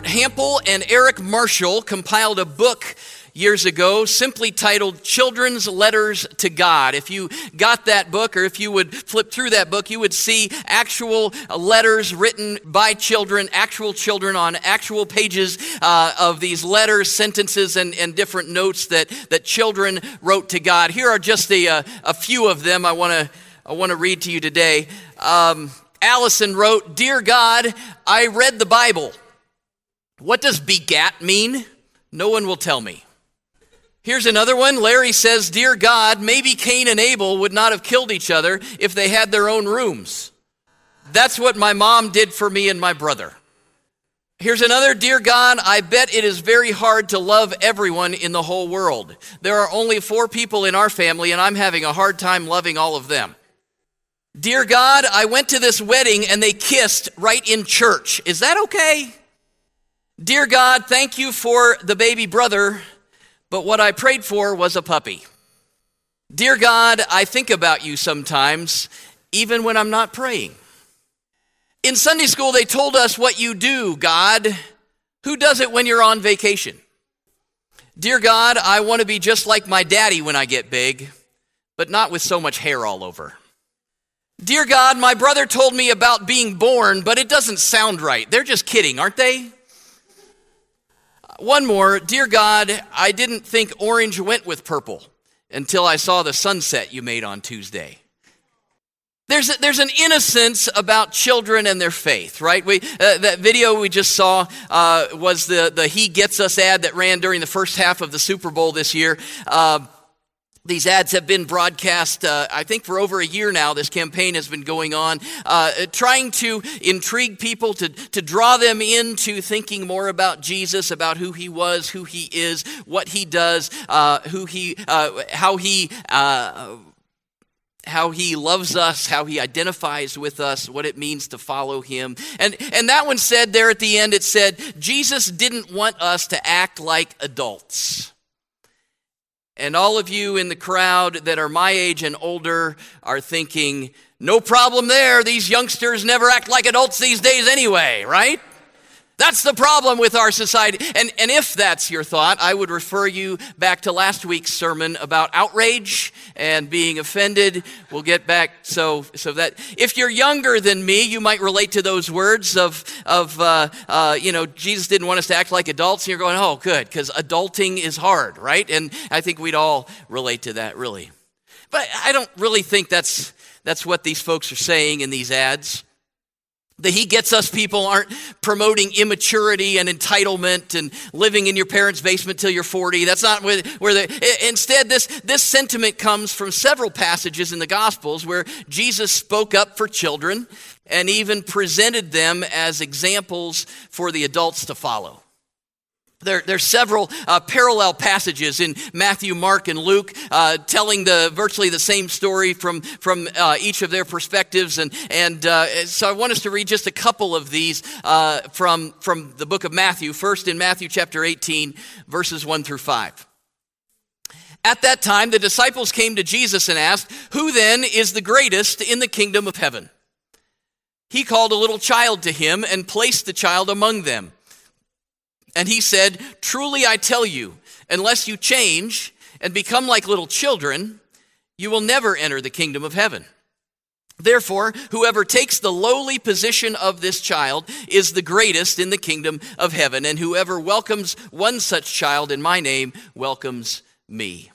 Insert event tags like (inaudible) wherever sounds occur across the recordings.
Robert Hample and Eric Marshall compiled a book years ago simply titled Children's Letters to God. If you got that book or if you would flip through that book, you would see actual letters written by children, actual children on actual pages uh, of these letters, sentences, and, and different notes that, that children wrote to God. Here are just a, uh, a few of them I want to I want to read to you today. Um, Allison wrote, Dear God, I read the Bible. What does begat mean? No one will tell me. Here's another one. Larry says, Dear God, maybe Cain and Abel would not have killed each other if they had their own rooms. That's what my mom did for me and my brother. Here's another Dear God, I bet it is very hard to love everyone in the whole world. There are only four people in our family, and I'm having a hard time loving all of them. Dear God, I went to this wedding and they kissed right in church. Is that okay? Dear God, thank you for the baby brother but what I prayed for was a puppy. Dear God, I think about you sometimes, even when I'm not praying. In Sunday school, they told us what you do, God. Who does it when you're on vacation? Dear God, I want to be just like my daddy when I get big, but not with so much hair all over. Dear God, my brother told me about being born, but it doesn't sound right. They're just kidding, aren't they? One more. Dear God, I didn't think orange went with purple until I saw the sunset you made on Tuesday. There's, a, there's an innocence about children and their faith, right? We, uh, that video we just saw uh, was the, the He Gets Us ad that ran during the first half of the Super Bowl this year. Uh, these ads have been broadcast, uh, I think, for over a year now. This campaign has been going on, uh, trying to intrigue people, to, to draw them into thinking more about Jesus, about who he was, who he is, what he does, uh, who he, uh, how he. Uh, how he loves us, how he identifies with us, what it means to follow him. And, and that one said there at the end, it said, Jesus didn't want us to act like adults. And all of you in the crowd that are my age and older are thinking, no problem there. These youngsters never act like adults these days anyway, right? That's the problem with our society. And, and if that's your thought, I would refer you back to last week's sermon about outrage and being offended. We'll get back so, so that if you're younger than me, you might relate to those words of, of uh, uh, you know, Jesus didn't want us to act like adults. And you're going, oh, good, because adulting is hard, right? And I think we'd all relate to that, really. But I don't really think that's, that's what these folks are saying in these ads. The He Gets Us people aren't promoting immaturity and entitlement and living in your parents' basement till you're 40. That's not where, where the, instead, this, this sentiment comes from several passages in the Gospels where Jesus spoke up for children and even presented them as examples for the adults to follow. There, there's several uh, parallel passages in Matthew, Mark, and Luke uh, telling the virtually the same story from, from uh, each of their perspectives. And, and uh, so I want us to read just a couple of these uh, from, from the book of Matthew. First, in Matthew chapter 18, verses 1 through 5. At that time, the disciples came to Jesus and asked, Who then is the greatest in the kingdom of heaven? He called a little child to him and placed the child among them. And he said, Truly I tell you, unless you change and become like little children, you will never enter the kingdom of heaven. Therefore, whoever takes the lowly position of this child is the greatest in the kingdom of heaven, and whoever welcomes one such child in my name welcomes me.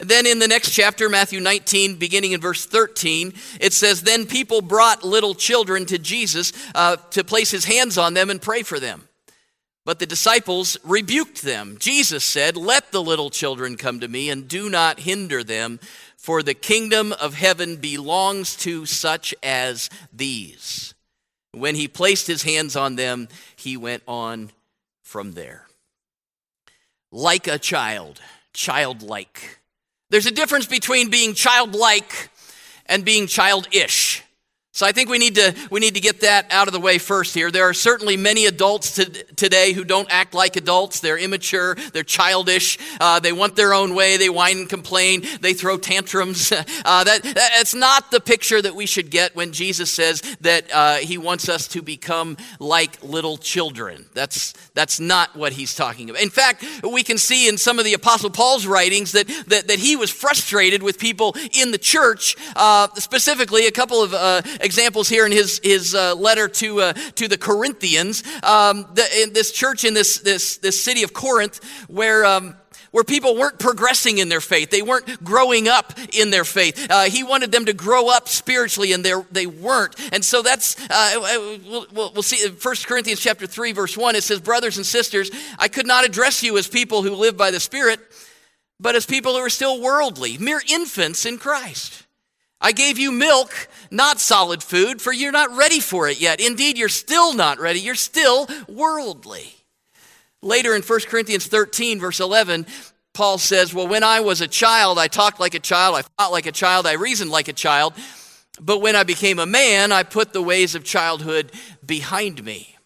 Then in the next chapter, Matthew 19, beginning in verse 13, it says, Then people brought little children to Jesus uh, to place his hands on them and pray for them. But the disciples rebuked them. Jesus said, Let the little children come to me and do not hinder them, for the kingdom of heaven belongs to such as these. When he placed his hands on them, he went on from there. Like a child, childlike. There's a difference between being childlike and being childish. So I think we need to we need to get that out of the way first here. There are certainly many adults to, today who don't act like adults. They're immature. They're childish. Uh, they want their own way. They whine and complain. They throw tantrums. (laughs) Uh, that that's not the picture that we should get when Jesus says that uh, He wants us to become like little children. That's that's not what He's talking about. In fact, we can see in some of the Apostle Paul's writings that that, that he was frustrated with people in the church. Uh, specifically, a couple of uh, examples here in his, his uh, letter to, uh, to the Corinthians. Um, the, in this church in this, this, this city of Corinth, where um, where people weren't progressing in their faith. They weren't growing up in their faith. Uh, he wanted them to grow up spiritually, and they weren't. And so that's, uh, uh we'll, we'll see 1 Corinthians chapter 3, verse 1. It says, Brothers and sisters, I could not address you as people who live by the Spirit, but as people who are still worldly, mere infants in Christ. I gave you milk, not solid food, for you're not ready for it yet. Indeed, you're still not ready. You're still worldly. Later in 1 Corinthians 13, verse 11, Paul says, Well, when I was a child, I talked like a child, I thought like a child, I reasoned like a child. But when I became a man, I put the ways of childhood behind me.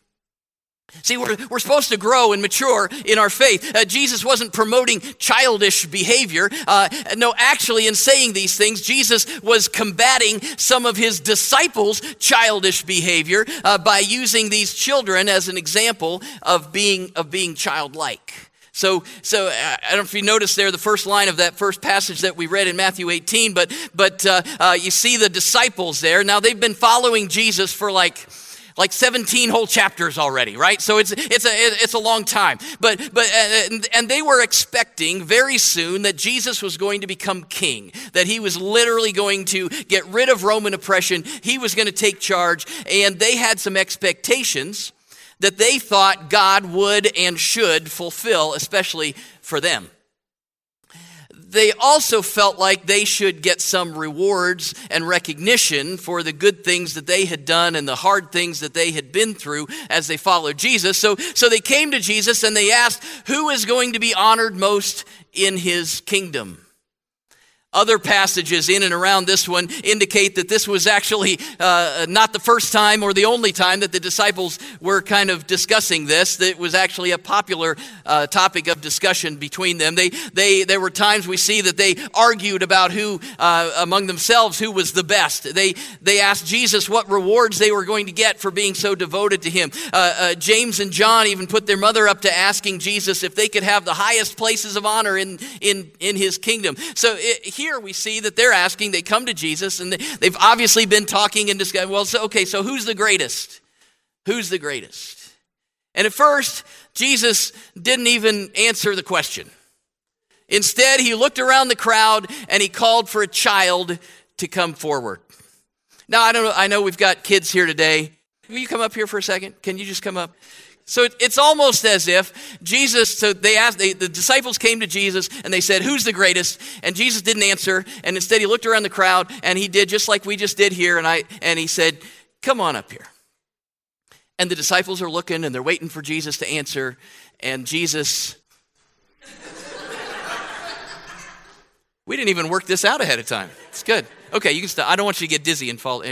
See, we're, we're supposed to grow and mature in our faith. Uh, Jesus wasn't promoting childish behavior. Uh, no, actually, in saying these things, Jesus was combating some of his disciples' childish behavior uh, by using these children as an example of being, of being childlike. So, so uh, I don't know if you noticed there the first line of that first passage that we read in Matthew 18, but, but uh, uh, you see the disciples there. Now, they've been following Jesus for like, like 17 whole chapters already, right? So it's, it's, a, it's a long time. But, but, uh, and they were expecting very soon that Jesus was going to become king, that he was literally going to get rid of Roman oppression, he was going to take charge, and they had some expectations that they thought God would and should fulfill, especially for them they also felt like they should get some rewards and recognition for the good things that they had done and the hard things that they had been through as they followed Jesus. So, so they came to Jesus and they asked, Who is going to be honored most in his kingdom? Other passages in and around this one indicate that this was actually uh, not the first time or the only time that the disciples were kind of discussing this. That it was actually a popular uh, topic of discussion between them. They, they, there were times we see that they argued about who, uh, among themselves, who was the best. They, they asked Jesus what rewards they were going to get for being so devoted to him. Uh, uh, James and John even put their mother up to asking Jesus if they could have the highest places of honor in, in, in his kingdom. So it, here we see that they're asking, they come to Jesus, and they, have obviously been talking and discussing, well, so, okay, so who's the greatest? Who's the greatest? And at first, Jesus didn't even answer the question. Instead, he looked around the crowd and he called for a child to come forward. Now, I don't know, I know we've got kids here today. Will you come up here for a second? Can you just come up? So it's almost as if Jesus, so they asked, they, the disciples came to Jesus and they said, Who's the greatest? And Jesus didn't answer. And instead he looked around the crowd and he did just like we just did here. And, I, and he said, Come on up here. And the disciples are looking and they're waiting for Jesus to answer. And Jesus, (laughs) we didn't even work this out ahead of time. It's good. Okay, you can stop. I don't want you to get dizzy and fall.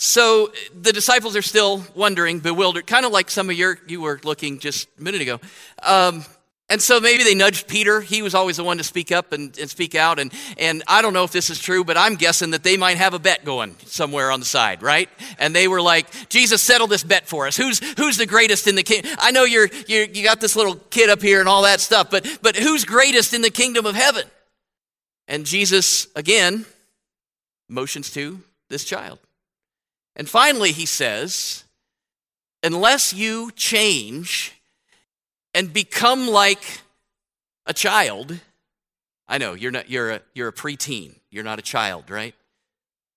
So the disciples are still wondering, bewildered, kind of like some of your you were looking just a minute ago. Um, and so maybe they nudged Peter. He was always the one to speak up and, and, speak out. And, and I don't know if this is true, but I'm guessing that they might have a bet going somewhere on the side, right? And they were like, Jesus, settle this bet for us. Who's, who's the greatest in the kingdom? I know you're, you're, you got this little kid up here and all that stuff, but, but who's greatest in the kingdom of heaven? And Jesus, again, motions to this child. And finally, he says, unless you change and become like a child, I know you're not you're a you're a preteen. You're not a child, right?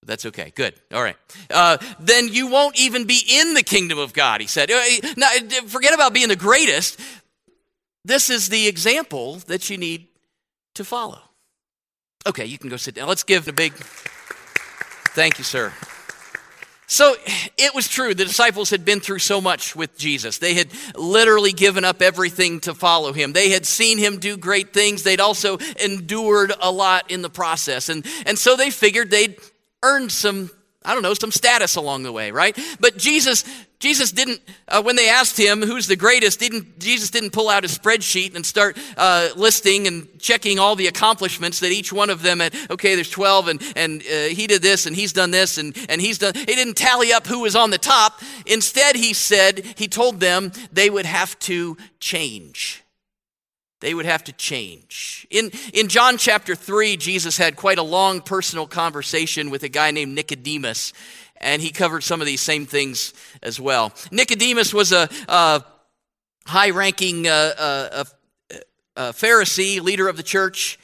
That's okay. Good. All right. Uh, then you won't even be in the kingdom of God. He said. Uh, now, forget about being the greatest. This is the example that you need to follow. Okay, you can go sit down. Let's give a big thank you, sir. So (sighs) it was true. The disciples had been through so much with Jesus. They had literally given up everything to follow him. They had seen him do great things. They'd also endured a lot in the process. And, and so they figured they'd earned some I don't know, some status along the way, right? But Jesus, Jesus didn't, uh, when they asked him who's the greatest, didn't, Jesus didn't pull out a spreadsheet and start uh, listing and checking all the accomplishments that each one of them had. Okay, there's 12, and, and uh, he did this, and he's done this, and, and he's done. He didn't tally up who was on the top. Instead, he said, he told them they would have to change. They would have to change. In, in John chapter 3, Jesus had quite a long personal conversation with a guy named Nicodemus, and he covered some of these same things as well. Nicodemus was a, a high ranking uh, uh, Pharisee, leader of the church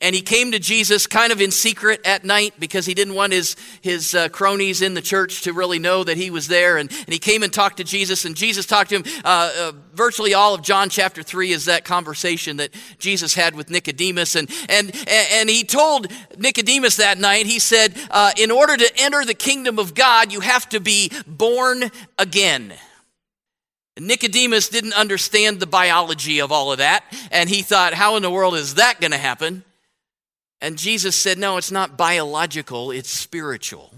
and he came to Jesus kind of in secret at night because he didn't want his, his uh, cronies in the church to really know that he was there. And, and he came and talked to Jesus, and Jesus talked to him. Uh, uh, virtually all of John chapter 3 is that conversation that Jesus had with Nicodemus. And, and, and he told Nicodemus that night, he said, uh, In order to enter the kingdom of God, you have to be born again. Nicodemus didn't understand the biology of all of that, and he thought, How in the world is that going to happen? And Jesus said, No, it's not biological, it's spiritual.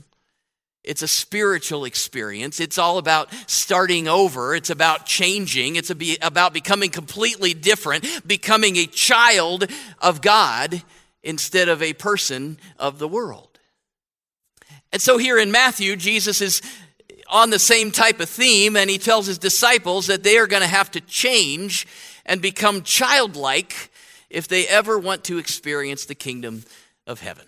It's a spiritual experience. It's all about starting over. It's about changing. It's about becoming completely different, becoming a child of God instead of a person of the world. And so here in Matthew, Jesus is on the same type of theme, and he tells his disciples that they are going to have to change and become childlike if they ever want to experience the kingdom of heaven.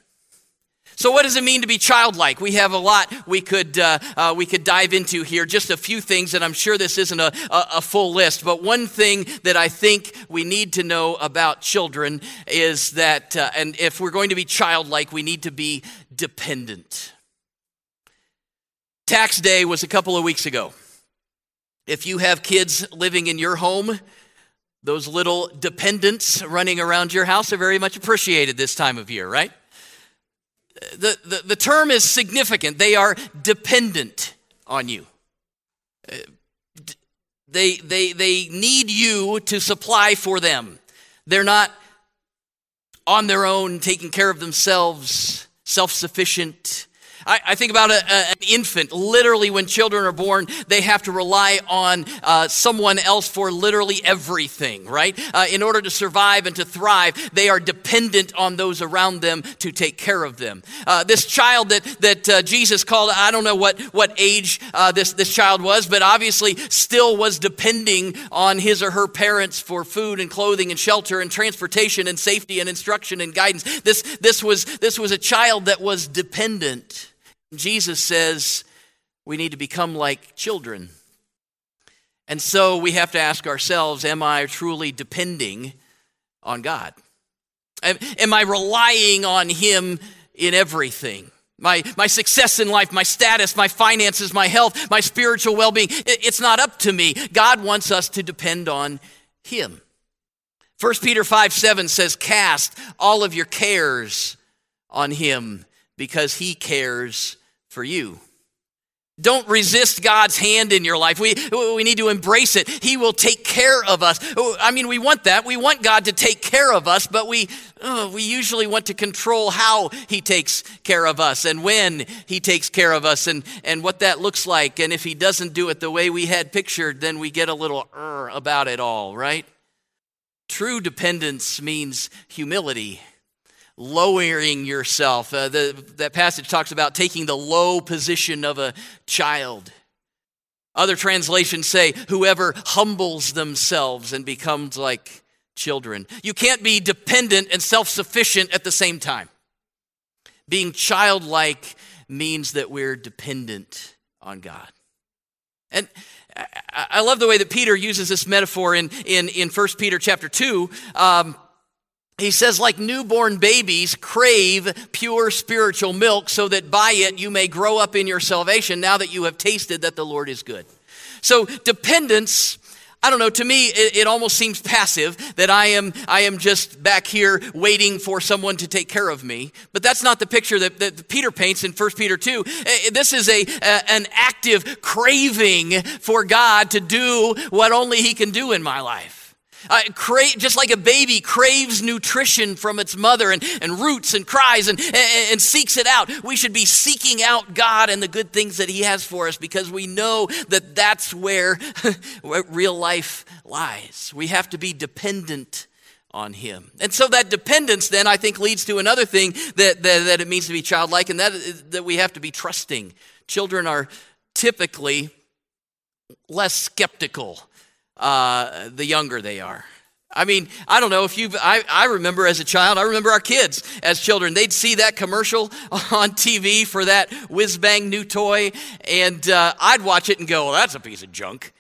So, what does it mean to be childlike? We have a lot we could uh, uh, we could dive into here. Just a few things, and I'm sure this isn't a, a, a, full list. But one thing that I think we need to know about children is that, uh, and if we're going to be childlike, we need to be dependent. Tax day was a couple of weeks ago. If you have kids living in your home, those little dependents running around your house are very much appreciated this time of year, right? The, the, the term is significant. They are dependent on you. Uh, they, they, they need you to supply for them. They're not on their own, taking care of themselves, self sufficient. I, I think about a, a, an infant. Literally, when children are born, they have to rely on uh, someone else for literally everything, right? Uh, in order to survive and to thrive, they are dependent on those around them to take care of them. Uh, this child that, that uh, Jesus called, I don't know what, what age uh, this, this child was, but obviously still was depending on his or her parents for food and clothing and shelter and transportation and safety and instruction and guidance. This, this, was, this was a child that was dependent. Jesus says we need to become like children. And so we have to ask ourselves Am I truly depending on God? Am I relying on Him in everything? My, my success in life, my status, my finances, my health, my spiritual well being. It's not up to me. God wants us to depend on Him. 1 Peter 5 7 says, Cast all of your cares on Him because He cares for you. Don't resist God's hand in your life. We, we need to embrace it. He will take care of us. I mean, we want that. We want God to take care of us, but we, uh, we usually want to control how He takes care of us and when He takes care of us and, and what that looks like. And if He doesn't do it the way we had pictured, then we get a little uh, about it all, right? True dependence means humility lowering yourself. Uh, the, that passage talks about taking the low position of a child. Other translations say, whoever humbles themselves and becomes like children. You can't be dependent and self sufficient at the same time. Being childlike means that we're dependent on God. And I love the way that Peter uses this metaphor in, in, in 1 Peter chapter 2. Um, he says, like newborn babies, crave pure spiritual milk so that by it you may grow up in your salvation now that you have tasted that the Lord is good. So, dependence, I don't know, to me, it, it, almost seems passive that I am, I am just back here waiting for someone to take care of me. But that's not the picture that, that Peter paints in 1 Peter 2. Eh, this is a, a, an active craving for God to do what only He can do in my life. Uh, just like a baby craves nutrition from its mother and, and roots and cries and, and, and seeks it out, we should be seeking out God and the good things that He has for us because we know that that's where, (laughs) where real life lies. We have to be dependent on Him. And so that dependence then, I think, leads to another thing that, that, that it means to be childlike, and that is that we have to be trusting. Children are typically less skeptical uh, the younger they are. I mean, I don't know if you've, I, I remember as a child, I remember our kids as children. They'd see that commercial (laughs) on TV for that whiz bang new toy, and uh, I'd watch it and go, well, that's a piece of junk.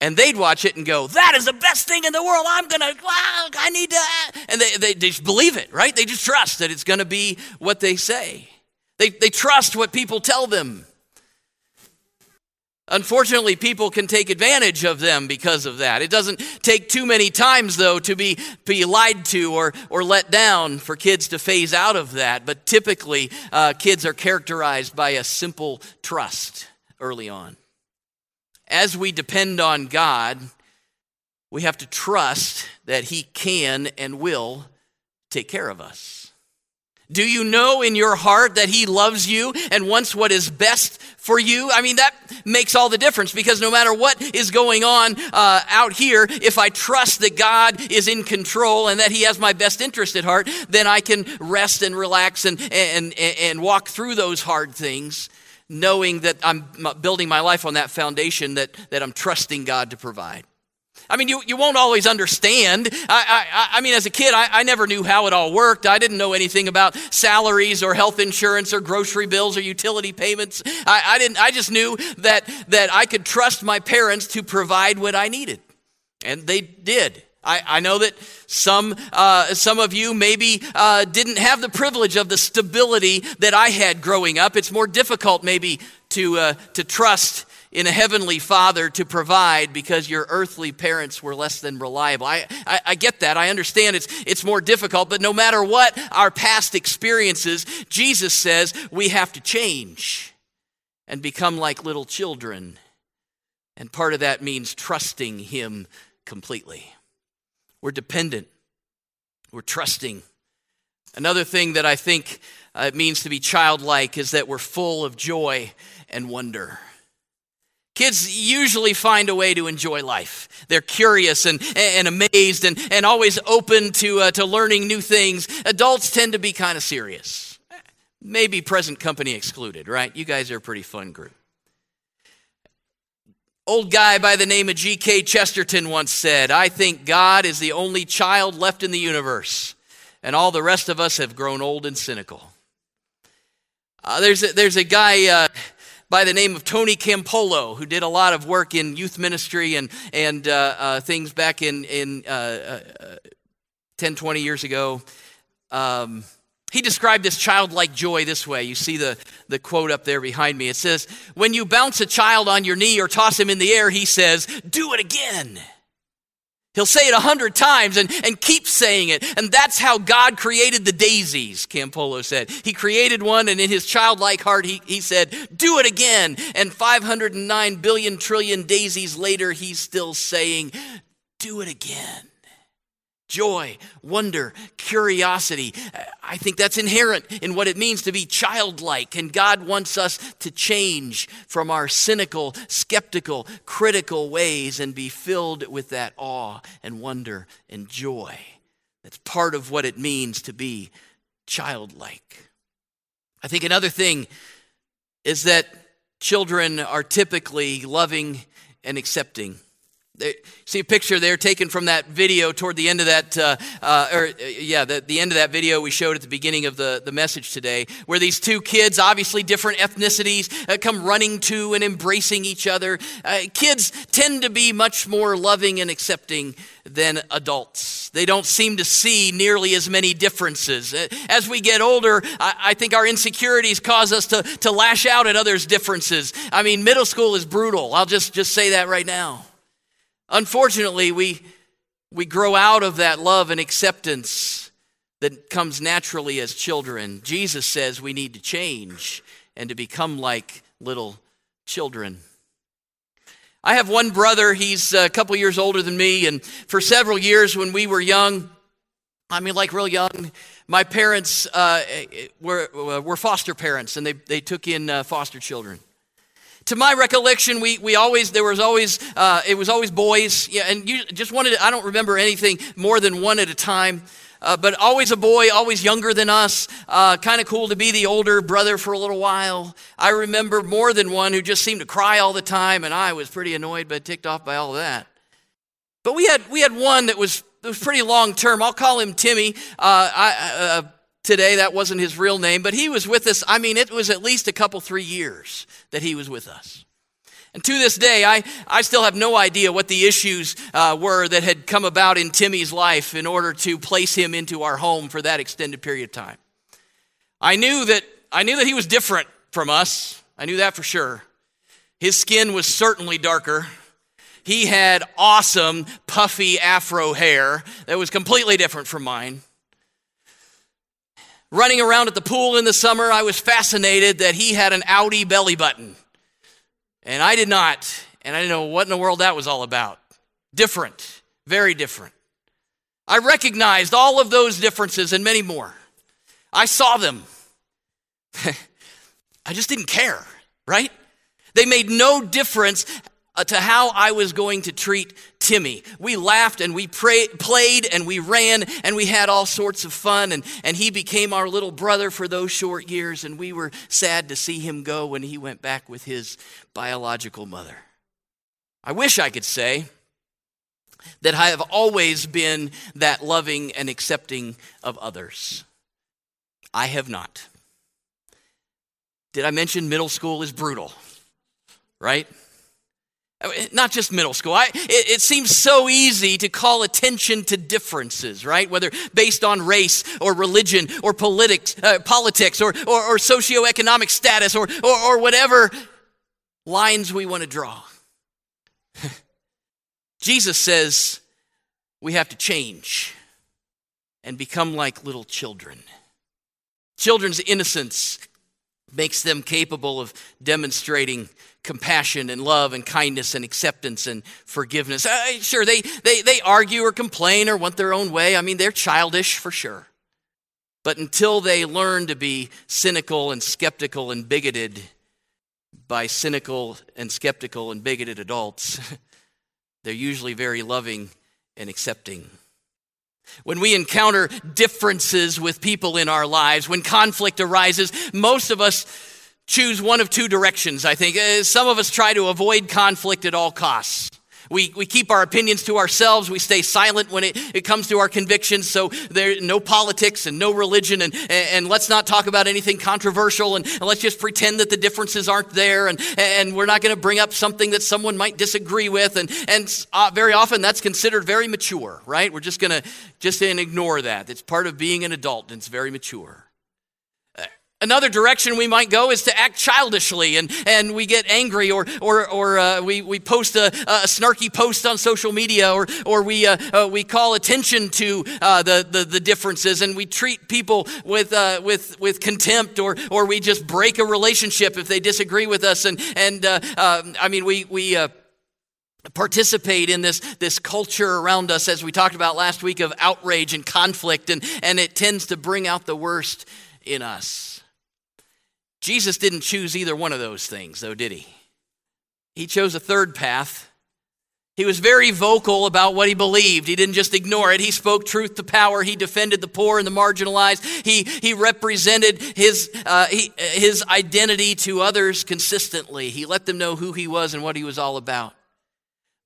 And they'd watch it and go, that is the best thing in the world. I'm going to, I need to. And they, they, they just believe it, right? They just trust that it's going to be what they say. They, they trust what people tell them. Unfortunately, people can take advantage of them because of that. It doesn't take too many times, though, to be, be lied to or, or let down for kids to phase out of that. But typically, uh, kids are characterized by a simple trust early on. As we depend on God, we have to trust that He can and will take care of us. Do you know in your heart that He loves you and wants what is best for you? I mean, that makes all the difference because no matter what is going on uh, out here, if I trust that God is in control and that He has my best interest at heart, then I can rest and relax and, and, and walk through those hard things, knowing that I'm building my life on that foundation that, that I'm trusting God to provide. I mean, you, you won't always understand. I, I, I mean, as a kid, I, I never knew how it all worked. I didn't know anything about salaries or health insurance or grocery bills or utility payments. I, I, didn't, I just knew that, that I could trust my parents to provide what I needed. And they did. I, I know that some, uh, some of you maybe uh, didn't have the privilege of the stability that I had growing up. It's more difficult, maybe, to, uh, to trust in a heavenly father to provide because your earthly parents were less than reliable. I, I, I, get that. I understand it's, it's more difficult, but no matter what our past experiences, Jesus says we have to change and become like little children. And part of that means trusting Him completely. We're dependent, we're trusting. Another thing that I think uh, it means to be childlike is that we're full of joy and wonder. Kids usually find a way to enjoy life. They're curious and, and amazed and, and always open to, uh, to learning new things. Adults tend to be kind of serious. Maybe present company excluded, right? You guys are a pretty fun group. Old guy by the name of G.K. Chesterton once said, I think God is the only child left in the universe, and all the rest of us have grown old and cynical. Uh, there's, a, there's a guy. Uh, by the name of Tony Campolo, who did a lot of work in youth ministry and, and uh, uh, things back in, in uh, uh 10, 20 years ago. Um, he described this childlike joy this way. You see the, the quote up there behind me. It says, When you bounce a child on your knee or toss him in the air, he says, Do it again. He'll say it a hundred times and, and keep saying it. And that's how God created the daisies, Campolo said. He created one, and in his childlike heart, he, he said, Do it again. And 509 billion trillion daisies later, he's still saying, Do it again joy, wonder, curiosity. I think that's inherent in what it means to be childlike. And God wants us to change from our cynical, skeptical, critical ways and be filled with that awe and wonder and joy. That's part of what it means to be childlike. I think another thing is that children are typically loving and accepting. See a picture there taken from that video toward the end of that, uh, uh, or uh, yeah, the, the end of that video we showed at the beginning of the, the message today, where these two kids, obviously different ethnicities, uh, come running to and embracing each other. Uh, kids tend to be much more loving and accepting than adults. They don't seem to see nearly as many differences. Uh, as we get older, I, I think our insecurities cause us to, to lash out at others' differences. I mean, middle school is brutal. I'll just, just say that right now. Unfortunately, we, we grow out of that love and acceptance that comes naturally as children. Jesus says we need to change and to become like little children. I have one brother, he's a couple years older than me, and for several years when we were young, I mean, like real young, my parents uh, were, were foster parents and they, they took in uh, foster children. To my recollection, we, we always, there was always, uh, it was always boys, yeah, and you just wanted, to, I don't remember anything more than one at a time. Uh, but always a boy, always younger than us. Uh, kind of cool to be the older brother for a little while. I remember more than one who just seemed to cry all the time, and I was pretty annoyed but ticked off by all that. But we had we had one that was that was pretty long term. I'll call him Timmy. Uh, I, uh, today that wasn't his real name, but he was with us. I mean, it was at least a couple three years that he was with us. And to this day, I, I still have no idea what the issues uh, were that had come about in Timmy's life in order to place him into our home for that extended period of time. I knew that, I knew that he was different from us. I knew that for sure. His skin was certainly darker. He had awesome, puffy afro hair that was completely different from mine. Running around at the pool in the summer, I was fascinated that he had an outie belly button. And I did not. And I didn't know what in the world that was all about. Different, very different. I recognized all of those differences and many more. I saw them. (laughs) I just didn't care, right? They made no difference Uh, to how I was going to treat Timmy. We laughed and we pray, played and we ran and we had all sorts of fun. And, and he became our little brother for those short years. And we were sad to see him go when he went back with his biological mother. I wish I could say that I have always been that loving and accepting of others. I have not. Did I mention middle school is brutal? Right? Not just middle school. I, it, it, seems so easy to call attention to differences, right? Whether based on race or religion or politics, uh, politics or, or, or socioeconomic status or, or, or whatever lines we want to draw. (laughs) Jesus says we have to change and become like little children. Children's innocence makes them capable of demonstrating compassion and love and kindness and acceptance and forgiveness. Uh, sure, they, they, they argue or complain or want their own way. I mean, they're childish for sure. But until they learn to be cynical and skeptical and bigoted by cynical and skeptical and bigoted adults, (laughs) they're usually very loving and accepting. When we encounter differences with people in our lives, when conflict arises, most of us choose one of two directions, I think. Uh, some of us try to avoid conflict at all costs. We, we keep our opinions to ourselves. We stay silent when it, it comes to our convictions. So there no politics and no religion. And, and let's not talk about anything controversial. And, and let's just pretend that the differences aren't there. And, and we're not going to bring up something that someone might disagree with. And, and uh, very often that's considered very mature, right? We're just going to just ignore that. It's part of being an adult and it's very mature. Another direction we might go is to act childishly and, and we get angry or, or, or uh, we, we post a, a, snarky post on social media or, or we, uh, uh, we call attention to uh, the, the, the, differences and we treat people with, uh, with, with contempt or, or we just break a relationship if they disagree with us. And, and uh, um, I mean, we, we participate in this, this culture around us, as we talked about last week, of outrage and conflict, and, and it tends to bring out the worst in us. Jesus didn't choose either one of those things, though, did he? He chose a third path. He was very vocal about what he believed. He didn't just ignore it. He spoke truth to power. He defended the poor and the marginalized. He, he represented his, uh, he, his identity to others consistently. He let them know who he was and what he was all about.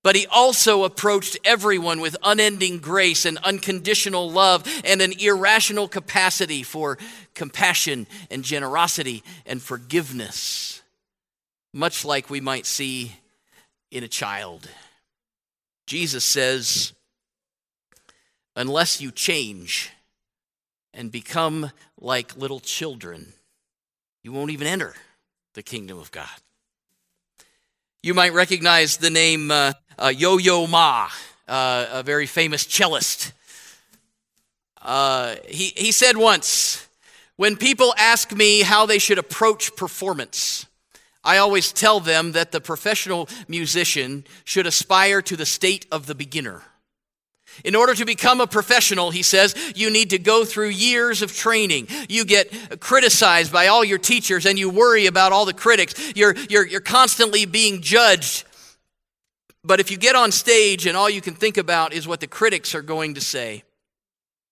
But he also approached everyone with unending grace and unconditional love and an irrational capacity for compassion and generosity and forgiveness, much like we might see in a child. Jesus says, unless you change and become like little children, you won't even enter the kingdom of God. You might recognize the name uh, uh, Yo Yo Ma, uh, a very famous cellist. Uh, he, he said once, When people ask me how they should approach performance, I always tell them that the professional musician should aspire to the state of the beginner. In order to become a professional, he says, you need to go through years of training. You get criticized by all your teachers and you worry about all the critics. You're, you're, you're constantly being judged. But if you get on stage and all you can think about is what the critics are going to say,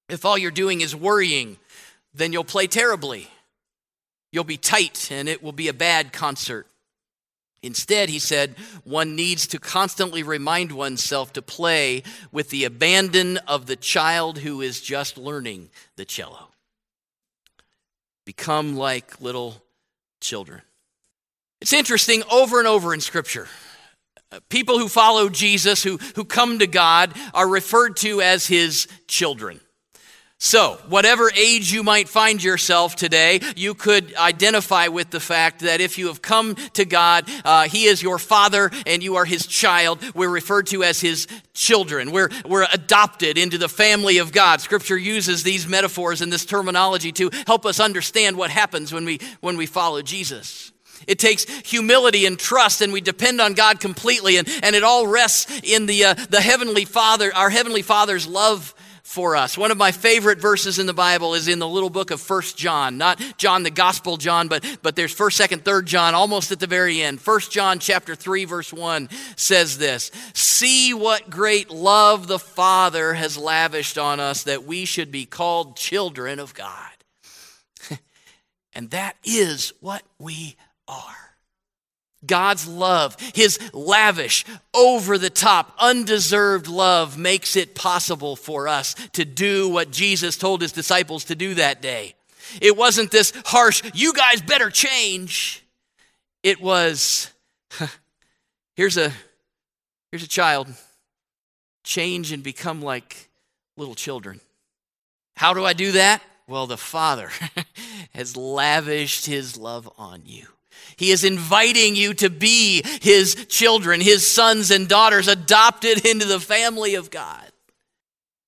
if all you're doing is worrying, then you'll play terribly. You'll be tight and it will be a bad concert. Instead, he said, one needs to constantly remind oneself to play with the abandon of the child who is just learning the cello. Become like little children. It's interesting over and over in Scripture. Uh, people who follow Jesus, who, who come to God, are referred to as his children. So, whatever age you might find yourself today, you could identify with the fact that if you have come to God, uh, He is your Father and you are His child. We're referred to as His children. We're, we're adopted into the family of God. Scripture uses these metaphors and this terminology to help us understand what happens when we, when we follow Jesus. It takes humility and trust, and we depend on God completely, and, and it all rests in the, uh, the Heavenly Father, our Heavenly Father's love for us. One of my favorite verses in the Bible is in the little book of First John, not John the Gospel John, but, but there's 1st, 2nd, 3rd John almost at the very end. First John chapter 3 verse 1 says this, "See what great love the Father has lavished on us that we should be called children of God." (laughs) and that is what we are. God's love, His lavish, over the top, undeserved love makes it possible for us to do what Jesus told His disciples to do that day. It wasn't this harsh, you guys better change. It was, (laughs) here's a, here's a child, change and become like little children. How do I do that? Well, the Father (laughs) has lavished His love on you. He is inviting you to be his children, his sons and daughters, adopted into the family of God.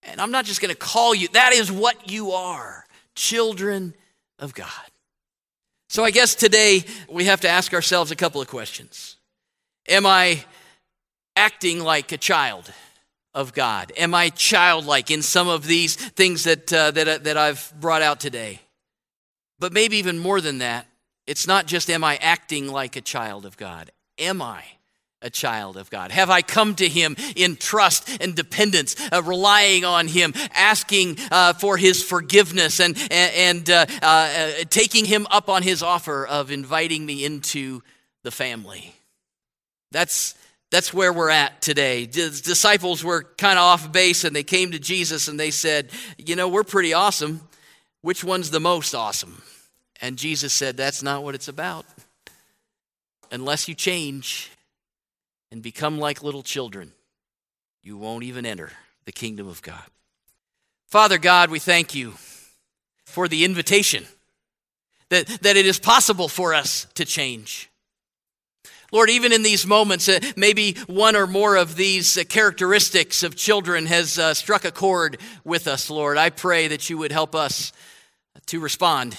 And I'm not just going to call you, that is what you are children of God. So I guess today we have to ask ourselves a couple of questions. Am I acting like a child of God? Am I childlike in some of these things that, uh, that, that I've brought out today? But maybe even more than that, it's not just, am I acting like a child of God? Am I a child of God? Have I come to Him in trust and dependence, uh, relying on Him, asking uh, for His forgiveness, and, and, uh, uh, taking Him up on His offer of inviting me into the family? That's, that's where we're at today. The disciples were kind of off base and they came to Jesus and they said, You know, we're pretty awesome. Which one's the most awesome? And Jesus said, That's not what it's about. Unless you change and become like little children, you won't even enter the kingdom of God. Father God, we thank you for the invitation that, that it is possible for us to change. Lord, even in these moments, uh, maybe one or more of these uh, characteristics of children has uh, struck a chord with us, Lord. I pray that you would help us to respond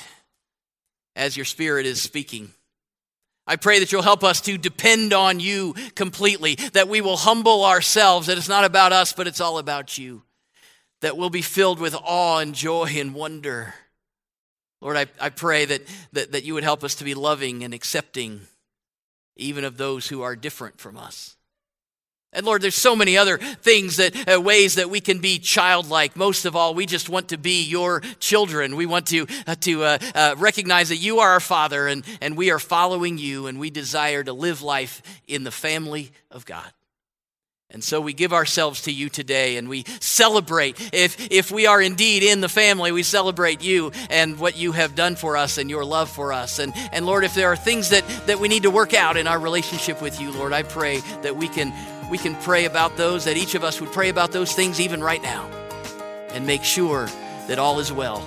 as your Spirit is speaking. I pray that you'll help us to depend on you completely, that we will humble ourselves, that it's not about us, but it's all about you, that we'll be filled with awe and joy and wonder. Lord, I, I pray that, that, that you would help us to be loving and accepting, even of those who are different from us. And Lord, there's so many other things that uh, ways that we can be childlike. Most of all, we just want to be your children. We want to uh, to uh, uh, recognize that you are our Father, and and we are following you, and we desire to live life in the family of God. And so we give ourselves to you today and we celebrate. If, if we are indeed in the family, we celebrate you and what you have done for us and your love for us. And, and Lord, if there are things that, that we need to work out in our relationship with you, Lord, I pray that we can we can pray about those, that each of us would pray about those things even right now and make sure that all is well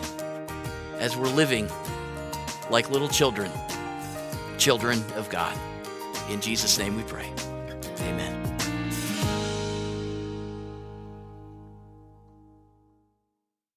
as we're living like little children, children of God. In Jesus' name we pray. Amen.